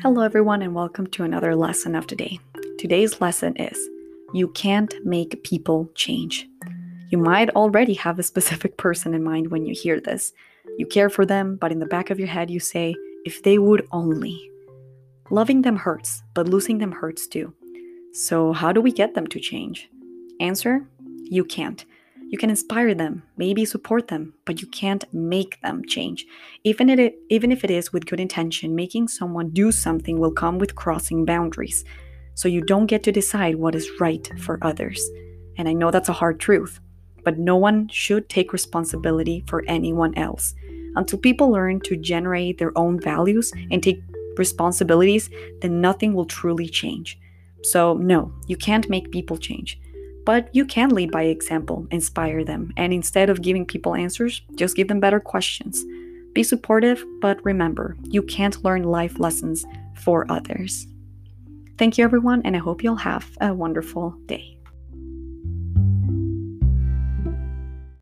Hello, everyone, and welcome to another lesson of today. Today's lesson is You can't make people change. You might already have a specific person in mind when you hear this. You care for them, but in the back of your head, you say, If they would only. Loving them hurts, but losing them hurts too. So, how do we get them to change? Answer You can't. You can inspire them, maybe support them, but you can't make them change. Even, it, even if it is with good intention, making someone do something will come with crossing boundaries. So you don't get to decide what is right for others. And I know that's a hard truth, but no one should take responsibility for anyone else. Until people learn to generate their own values and take responsibilities, then nothing will truly change. So, no, you can't make people change. But you can lead by example, inspire them, and instead of giving people answers, just give them better questions. Be supportive, but remember, you can't learn life lessons for others. Thank you, everyone, and I hope you'll have a wonderful day.